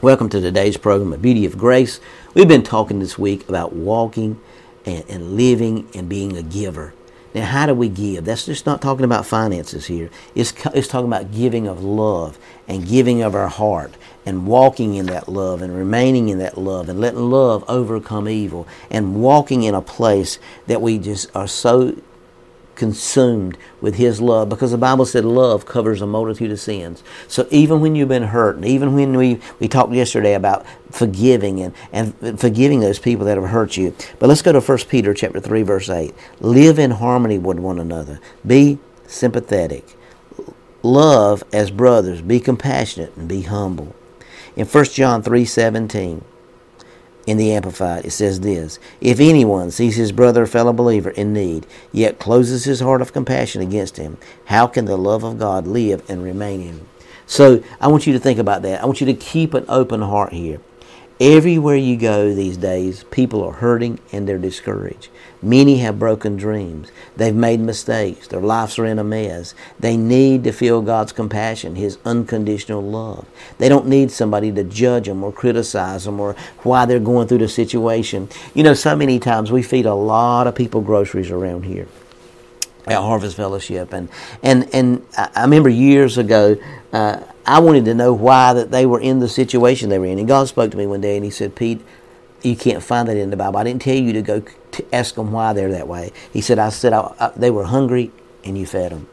Welcome to today's program, A Beauty of Grace. We've been talking this week about walking and, and, living and being a giver. Now, how do we give? That's just not talking about finances here. It's, it's talking about giving of love and giving of our heart and walking in that love and remaining in that love and letting love overcome evil and walking in a place that we just are so consumed with his love because the bible said love covers a multitude of sins. So even when you've been hurt and even when we we talked yesterday about forgiving and, and forgiving those people that have hurt you. But let's go to 1 peter chapter 3 verse 8 live in harmony with one another. Be sympathetic. Love as brothers. Be compassionate and be humble. In 1 john 3 17 in the Amplified, it says this If anyone sees his brother or fellow believer in need, yet closes his heart of compassion against him, how can the love of God live and remain in him? So I want you to think about that. I want you to keep an open heart here. Everywhere you go these days, people are hurting and they're discouraged. Many have broken dreams. They've made mistakes. Their lives are in a mess. They need to feel God's compassion, His unconditional love. They don't need somebody to judge them or criticize them or why they're going through the situation. You know, so many times we feed a lot of people groceries around here at Harvest Fellowship, and and and I remember years ago, uh, I wanted to know why that they were in the situation they were in, and God spoke to me one day, and He said, "Pete, you can't find that in the Bible. I didn't tell you to go to ask them why they're that way." He said, "I said I, I, they were hungry, and you fed them."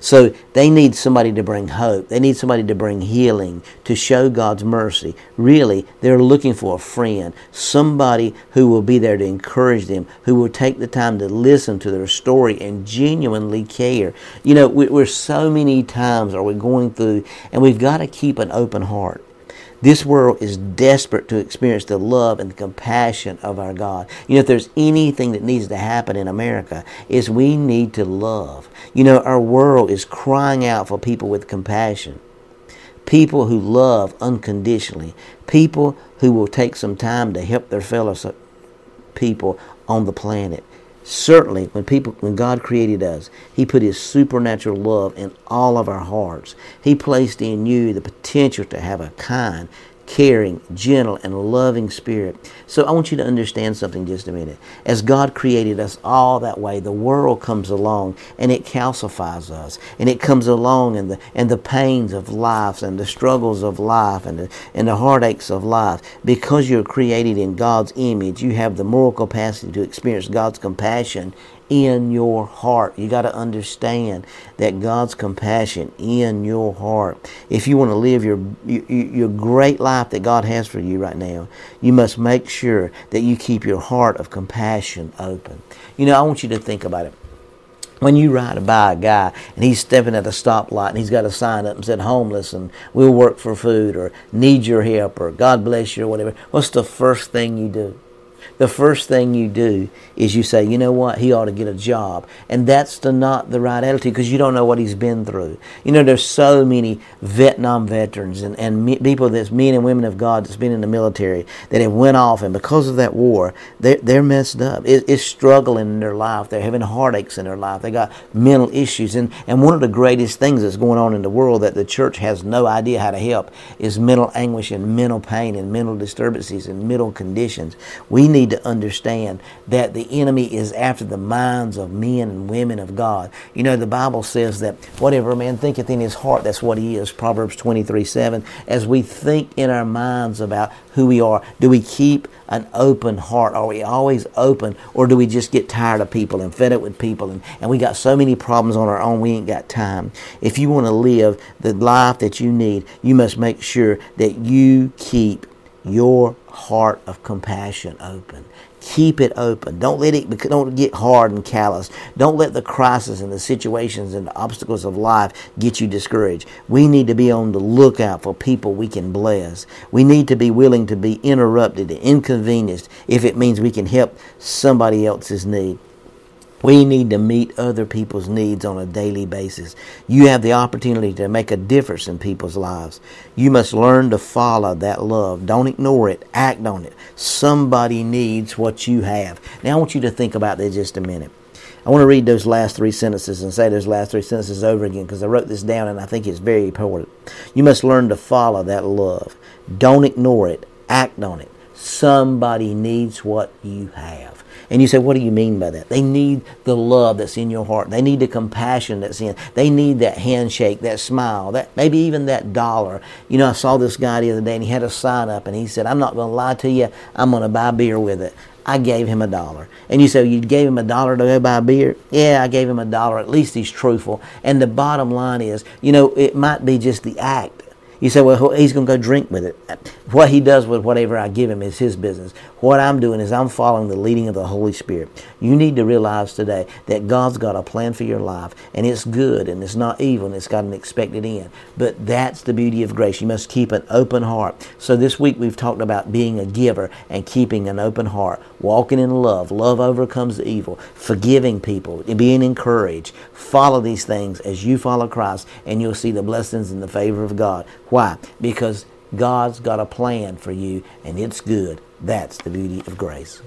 So they need somebody to bring hope. They need somebody to bring healing, to show God's mercy. Really, they're looking for a friend, somebody who will be there to encourage them, who will take the time to listen to their story and genuinely care. You know, we're so many times are we going through, and we've got to keep an open heart. This world is desperate to experience the love and the compassion of our God. You know, if there's anything that needs to happen in America, is we need to love. You know, our world is crying out for people with compassion. People who love unconditionally. People who will take some time to help their fellow people on the planet. Certainly, when people, when God created us, He put His supernatural love in all of our hearts. He placed in you the potential to have a kind, caring, gentle, and loving spirit. So I want you to understand something just a minute. As God created us all that way, the world comes along and it calcifies us. And it comes along and the and the pains of life and the struggles of life and the, and the heartaches of life. Because you're created in God's image, you have the moral capacity to experience God's compassion in your heart. You got to understand that God's compassion in your heart. If you want to live your, your, great life that God has for you right now, you must make sure that you keep your heart of compassion open. You know, I want you to think about it. When you ride by a guy and he's stepping at a stoplight and he's got a sign up and said homeless and we'll work for food or need your help or God bless you or whatever, what's the first thing you do? The first thing you do is you say, you know what, he ought to get a job. And that's the not the right attitude because you don't know what he's been through. You know, there's so many Vietnam veterans and, and me, people that's men and women of God that's been in the military that have went off and because of that war, they're, they're messed up. It, it's struggling in their life. They're having heartaches in their life. They got mental issues. And, and one of the greatest things that's going on in the world that the church has no idea how to help is mental anguish and mental pain and mental disturbances and mental conditions. We need need to understand that the enemy is after the minds of men and women of God. You know, the Bible says that whatever a man thinketh in his heart, that's what he is. Proverbs 23 7. As we think in our minds about who we are, do we keep an open heart? Are we always open? Or do we just get tired of people and fed up with people? And, and we got so many problems on our own, we ain't got time. If you want to live the life that you need, you must make sure that you keep your heart of compassion open. Keep it open. Don't let it don't get hard and callous. Don't let the crisis and the situations and the obstacles of life get you discouraged. We need to be on the lookout for people we can bless. We need to be willing to be interrupted and inconvenienced if it means we can help somebody else's need. We need to meet other people's needs on a daily basis. You have the opportunity to make a difference in people's lives. You must learn to follow that love. Don't ignore it. Act on it. Somebody needs what you have. Now, I want you to think about that just a minute. I want to read those last three sentences and say those last three sentences over again because I wrote this down and I think it's very important. You must learn to follow that love. Don't ignore it. Act on it. Somebody needs what you have. And you say, what do you mean by that? They need the love that's in your heart. They need the compassion that's in. They need that handshake, that smile, that maybe even that dollar. You know, I saw this guy the other day and he had a sign up and he said, I'm not going to lie to you. I'm going to buy beer with it. I gave him a dollar. And you say, you gave him a dollar to go buy beer? Yeah, I gave him a dollar. At least he's truthful. And the bottom line is, you know, it might be just the act you say, well, he's going to go drink with it. What he does with whatever I give him is his business. What I'm doing is I'm following the leading of the Holy Spirit. You need to realize today that God's got a plan for your life, and it's good, and it's not evil, and it's got an expected end. But that's the beauty of grace. You must keep an open heart. So this week we've talked about being a giver and keeping an open heart, walking in love. Love overcomes evil, forgiving people, being encouraged. Follow these things as you follow Christ, and you'll see the blessings and the favor of God. Why? Because God's got a plan for you and it's good. That's the beauty of grace.